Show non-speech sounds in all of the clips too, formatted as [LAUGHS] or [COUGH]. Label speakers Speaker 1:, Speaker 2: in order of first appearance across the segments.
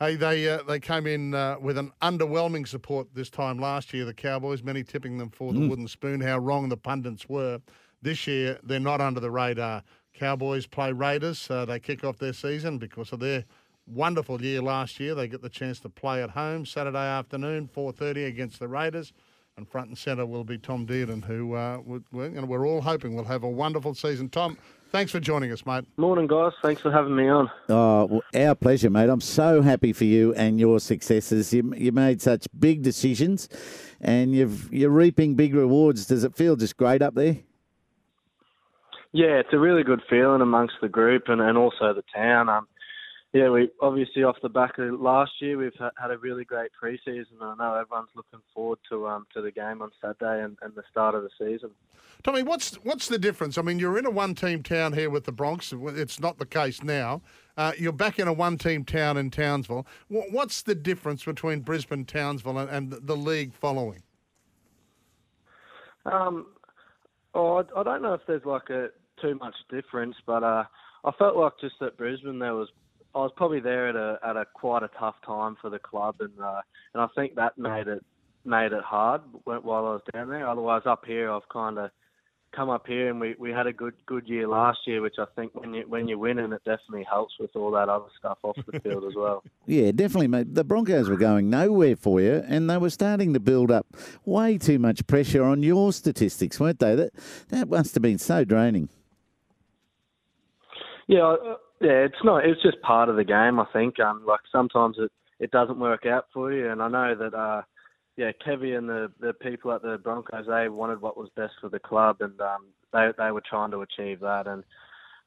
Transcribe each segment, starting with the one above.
Speaker 1: Hey, they uh, they came in uh, with an underwhelming support this time last year. The Cowboys, many tipping them for the wooden spoon. How wrong the pundits were. This year, they're not under the radar. Cowboys play Raiders. Uh, they kick off their season because of their wonderful year last year. They get the chance to play at home Saturday afternoon, 4:30 against the Raiders. And front and centre will be Tom Dearden, who uh, we're, and we're all hoping will have a wonderful season. Tom, thanks for joining us, mate.
Speaker 2: Morning, guys. Thanks for having me on.
Speaker 3: Oh, well, our pleasure, mate. I'm so happy for you and your successes. You, you made such big decisions, and you've you're reaping big rewards. Does it feel just great up there?
Speaker 2: Yeah, it's a really good feeling amongst the group and, and also the town. Um, yeah, we obviously off the back of last year, we've had a really great preseason. I know everyone's looking forward to um to the game on Saturday and, and the start of the season.
Speaker 1: Tommy, what's what's the difference? I mean, you're in a one-team town here with the Bronx. It's not the case now. Uh, you're back in a one-team town in Townsville. What's the difference between Brisbane, Townsville, and, and the league following?
Speaker 2: Um, oh, I, I don't know if there's like a too much difference, but uh, I felt like just at Brisbane there was I was probably there at a at a quite a tough time for the club, and uh, and I think that made it made it hard wh- while I was down there. Otherwise, up here I've kind of come up here and we, we had a good good year last year, which I think when you when you're winning, it definitely helps with all that other stuff off the field as well. [LAUGHS]
Speaker 3: Yeah, definitely, mate. The Broncos were going nowhere for you, and they were starting to build up way too much pressure on your statistics, weren't they? That that must have been so draining.
Speaker 2: Yeah, yeah, it's not. It's just part of the game. I think. Um, like sometimes it it doesn't work out for you, and I know that. Uh, yeah, Kevy and the the people at the Broncos they wanted what was best for the club, and um, they they were trying to achieve that, and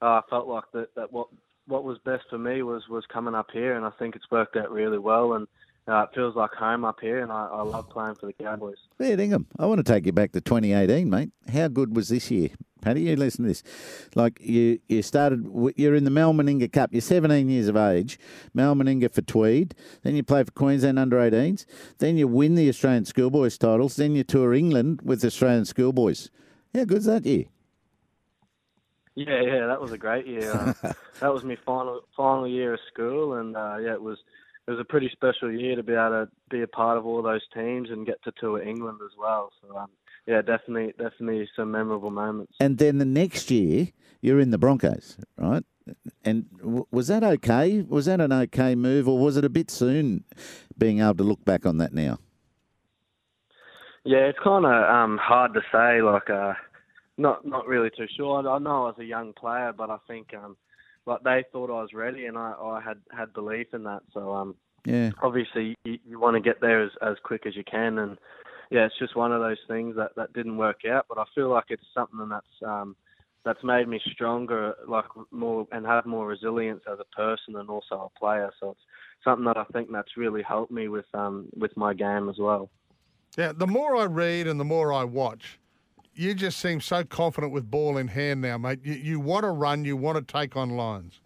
Speaker 2: uh, I felt like that that what what was best for me was was coming up here, and I think it's worked out really well, and. Uh, it feels like home up here, and I, I love playing for the Cowboys.
Speaker 3: Yeah, Ingham, I want to take you back to 2018, mate. How good was this year? Paddy, you listen to this. Like you, you started. You're in the Mal Meninga Cup. You're 17 years of age. Mal Meninga for Tweed. Then you play for Queensland under 18s. Then you win the Australian Schoolboys titles. Then you tour England with the Australian Schoolboys. How good's that year?
Speaker 2: Yeah, yeah, that was a great year. Um, [LAUGHS] that was my final final year of school, and uh, yeah, it was it was a pretty special year to be able to be a part of all those teams and get to tour England as well. So um, yeah, definitely, definitely some memorable moments.
Speaker 3: And then the next year, you're in the Broncos, right? And w- was that okay? Was that an okay move, or was it a bit soon being able to look back on that now?
Speaker 2: Yeah, it's kind of um, hard to say. Like, uh, not not really too sure. I, I know I was a young player, but I think um, like they thought I was ready, and I, I had had belief in that. So um,
Speaker 3: Yeah.
Speaker 2: obviously you, you want to get there as as quick as you can, and yeah, it's just one of those things that that didn't work out. But I feel like it's something that's um, that's made me stronger, like more and have more resilience as a person and also a player. So it's something that I think that's really helped me with um with my game as well.
Speaker 1: Yeah, the more I read and the more I watch, you just seem so confident with ball in hand now, mate. You, you want to run, you want to take on lines.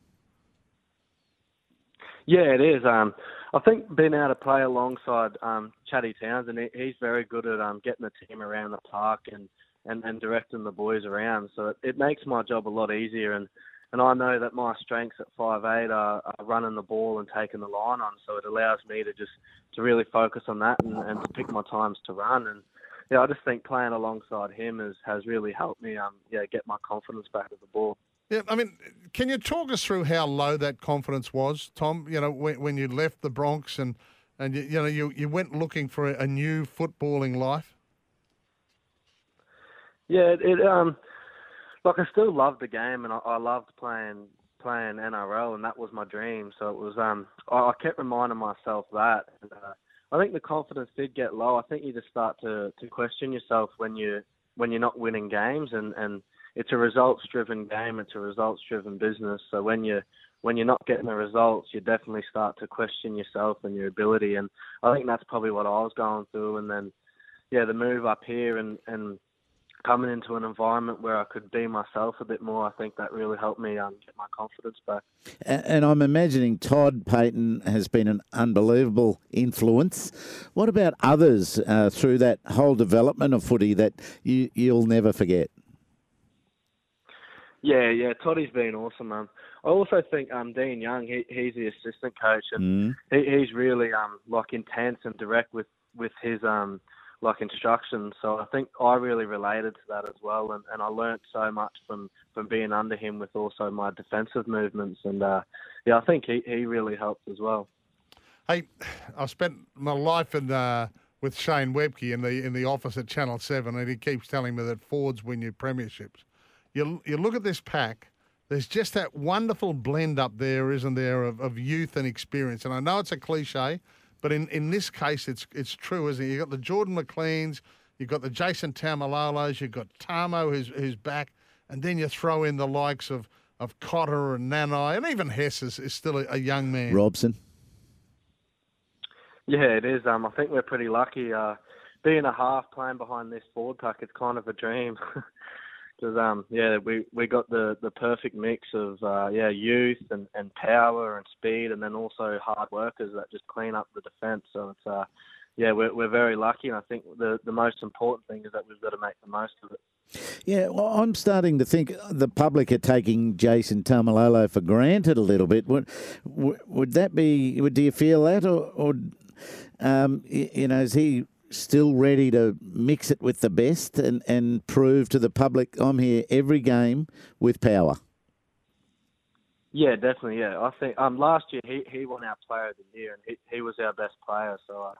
Speaker 2: Yeah, it is. Um, I think being able to play alongside um, Chatty Townsend, he, he's very good at um, getting the team around the park and, and, and directing the boys around. So it, it makes my job a lot easier. And, and I know that my strengths at five eight are, are running the ball and taking the line on. So it allows me to just to really focus on that and, and to pick my times to run. And yeah, I just think playing alongside him has, has really helped me um, yeah get my confidence back at the ball.
Speaker 1: Yeah, I mean, can you talk us through how low that confidence was, Tom? You know, when, when you left the Bronx and and you, you know you, you went looking for a, a new footballing life.
Speaker 2: Yeah, it, it um, like I still loved the game, and I, I loved playing playing NRL, and that was my dream. So it was um, I, I kept reminding myself that. And, uh, I think the confidence did get low. I think you just start to to question yourself when you when you're not winning games, and and it's a results driven game. It's a results driven business. So when you when you're not getting the results, you definitely start to question yourself and your ability. And I think that's probably what I was going through. And then, yeah, the move up here and and coming into an environment where I could be myself a bit more, I think that really helped me um, get my confidence back.
Speaker 3: And, I'm imagining Todd Payten has been an unbelievable influence. What about others uh, through that whole development of footy that you, you'll never forget?
Speaker 2: Yeah, yeah, Toddy's been awesome. Um, I also think um, Dean Young, he, he's the assistant coach, and
Speaker 3: Mm.
Speaker 2: he, he's really um, like intense and direct with with his um, like instruction. So I think I really related to that as well, and, and I learnt so much from from being under him with also my defensive movements, and uh, yeah, I think he, he really helped as well.
Speaker 1: Hey, [SIGHS] I've spent my life in, uh, with Shane Webcke in the in the office at Channel Seven, and he keeps telling me that Fords win you premierships. You you look at this pack. There's just that wonderful blend up there, isn't there, of, of youth and experience. And I know it's a cliche, but in, in this case, it's it's true, isn't it? You've got the Jordan McLeans, you've got the Jason Taumalolos, you've got Tamo who's who's back, and then you throw in the likes of of Cotter and Nanai, and even Hess is, is still a, a young man.
Speaker 3: Robson.
Speaker 2: Yeah, it is. Um, I think we're pretty lucky. Uh, being a half playing behind this forward pack, it's kind of a dream. [LAUGHS] Because um, yeah, we we got the the perfect mix of uh, yeah youth and, and power and speed, and then also hard workers that just clean up the defence. So it's uh, yeah, we're we're very lucky, and I think the the most important thing is that we've got to make the most of it.
Speaker 3: Yeah, well, I'm starting to think the public are taking Jason Taumalolo for granted a little bit. Would would, would that be? Would, do you feel that, or, or um, you know, is he still ready to mix it with the best and, and prove to the public I'm here every game with power?
Speaker 2: Yeah, definitely. Yeah, I think um last year he he won our Player of the Year, and he he was our best player. So uh,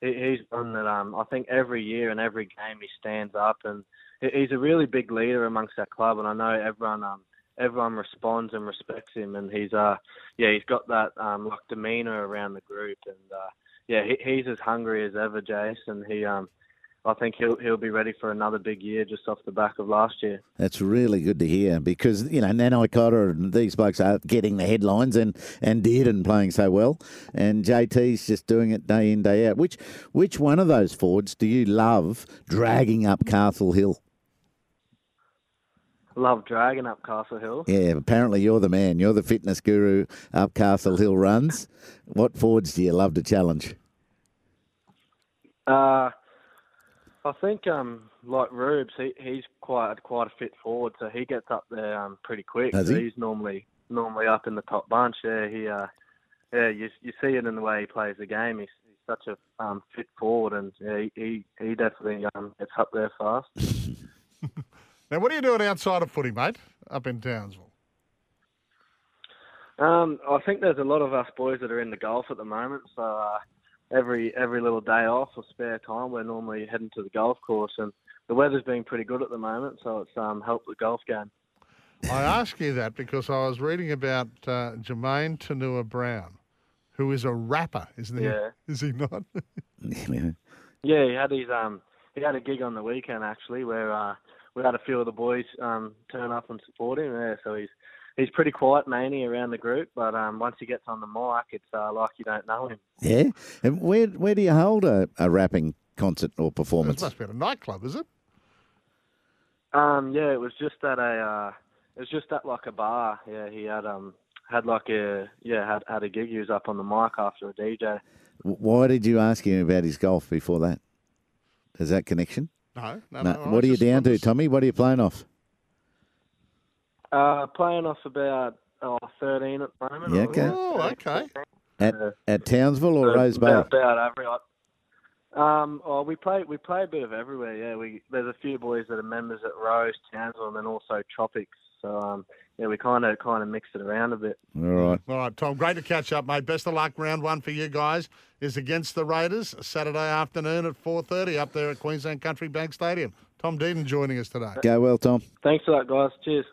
Speaker 2: he, he's one that um I think every year and every game he stands up, and he, he's a really big leader amongst our club, and I know everyone um everyone responds and respects him, and he's uh yeah he's got that um like demeanor around the group, and uh yeah he, he's as hungry as ever, Jace, and he um. I think he'll he'll be ready for another big year just off the back of last year.
Speaker 3: That's really good to hear because, you know, Nanai Cotter and these blokes are getting the headlines and, and did and playing so well. And JT's just doing it day in, day out. Which which one of those forwards do you love dragging up Castle Hill?
Speaker 2: Love dragging up Castle Hill.
Speaker 3: Yeah, apparently you're the man. You're the fitness guru up Castle Hill runs. What forwards do you love to challenge?
Speaker 2: Uh, I think um, like Rubes, he, he's quite quite a fit forward, so he gets up there um, pretty quick.
Speaker 3: Does
Speaker 2: so
Speaker 3: he?
Speaker 2: He's normally normally up in the top bunch. Yeah, he uh, yeah, you you see it in the way he plays the game. He's, he's such a um, fit forward, and yeah, he he, he definitely um, gets up there fast. [LAUGHS]
Speaker 1: Now, what are you doing outside of footy, mate, up in Townsville?
Speaker 2: Um, I think there's a lot of us boys that are in the golf at the moment, so uh, every every little day off or spare time, we're normally heading to the golf course, and the weather's been pretty good at the moment, so it's um, helped the golf game.
Speaker 1: I ask you that because I was reading about uh, Jamayne Taunoa-Brown, who is a rapper, isn't he?
Speaker 2: Yeah. [LAUGHS]
Speaker 1: Is he not? [LAUGHS]
Speaker 2: Yeah, he had his um he had a gig on the weekend actually where uh we had a few of the boys um turn up and support him. Yeah, so he's he's pretty quiet mainly around the group, but um once he gets on the mic it's uh, like you don't know him.
Speaker 3: yeah. And where where do you hold a, a rapping concert or performance?
Speaker 1: It must be at a nightclub, is it?
Speaker 2: Um yeah, it was just at a uh it was just at like a bar. Yeah, he had um had like a yeah, had had a gig he was up on the mic after a DJ.
Speaker 3: Why did you ask him about his golf before that? Is that connection?
Speaker 1: No, no.
Speaker 3: No.
Speaker 1: no I
Speaker 3: what are you down
Speaker 1: I'm
Speaker 3: to,
Speaker 1: just-
Speaker 3: Tommy? What are you playing off?
Speaker 2: Uh playing off about oh, 13 at the moment.
Speaker 3: Yeah, okay.
Speaker 1: Oh, okay.
Speaker 3: At
Speaker 2: Uh,
Speaker 3: at Townsville or
Speaker 2: So
Speaker 3: Rowes Bay?
Speaker 2: About, about average. Um, oh, we play we play a bit of everywhere. Yeah, we there's a few boys that are members at Rowes, Townsville, and then also Tropics. So um, yeah, we kind of kind of mix it around a bit.
Speaker 3: All right.
Speaker 1: All right, Tom, great to catch up, mate. Best of luck. Round one for you guys is against the Raiders, Saturday afternoon at 4.30 up there at Queensland Country Bank Stadium. Tom Dearden joining us today.
Speaker 3: Go well, Tom.
Speaker 2: Thanks for that, guys. Cheers.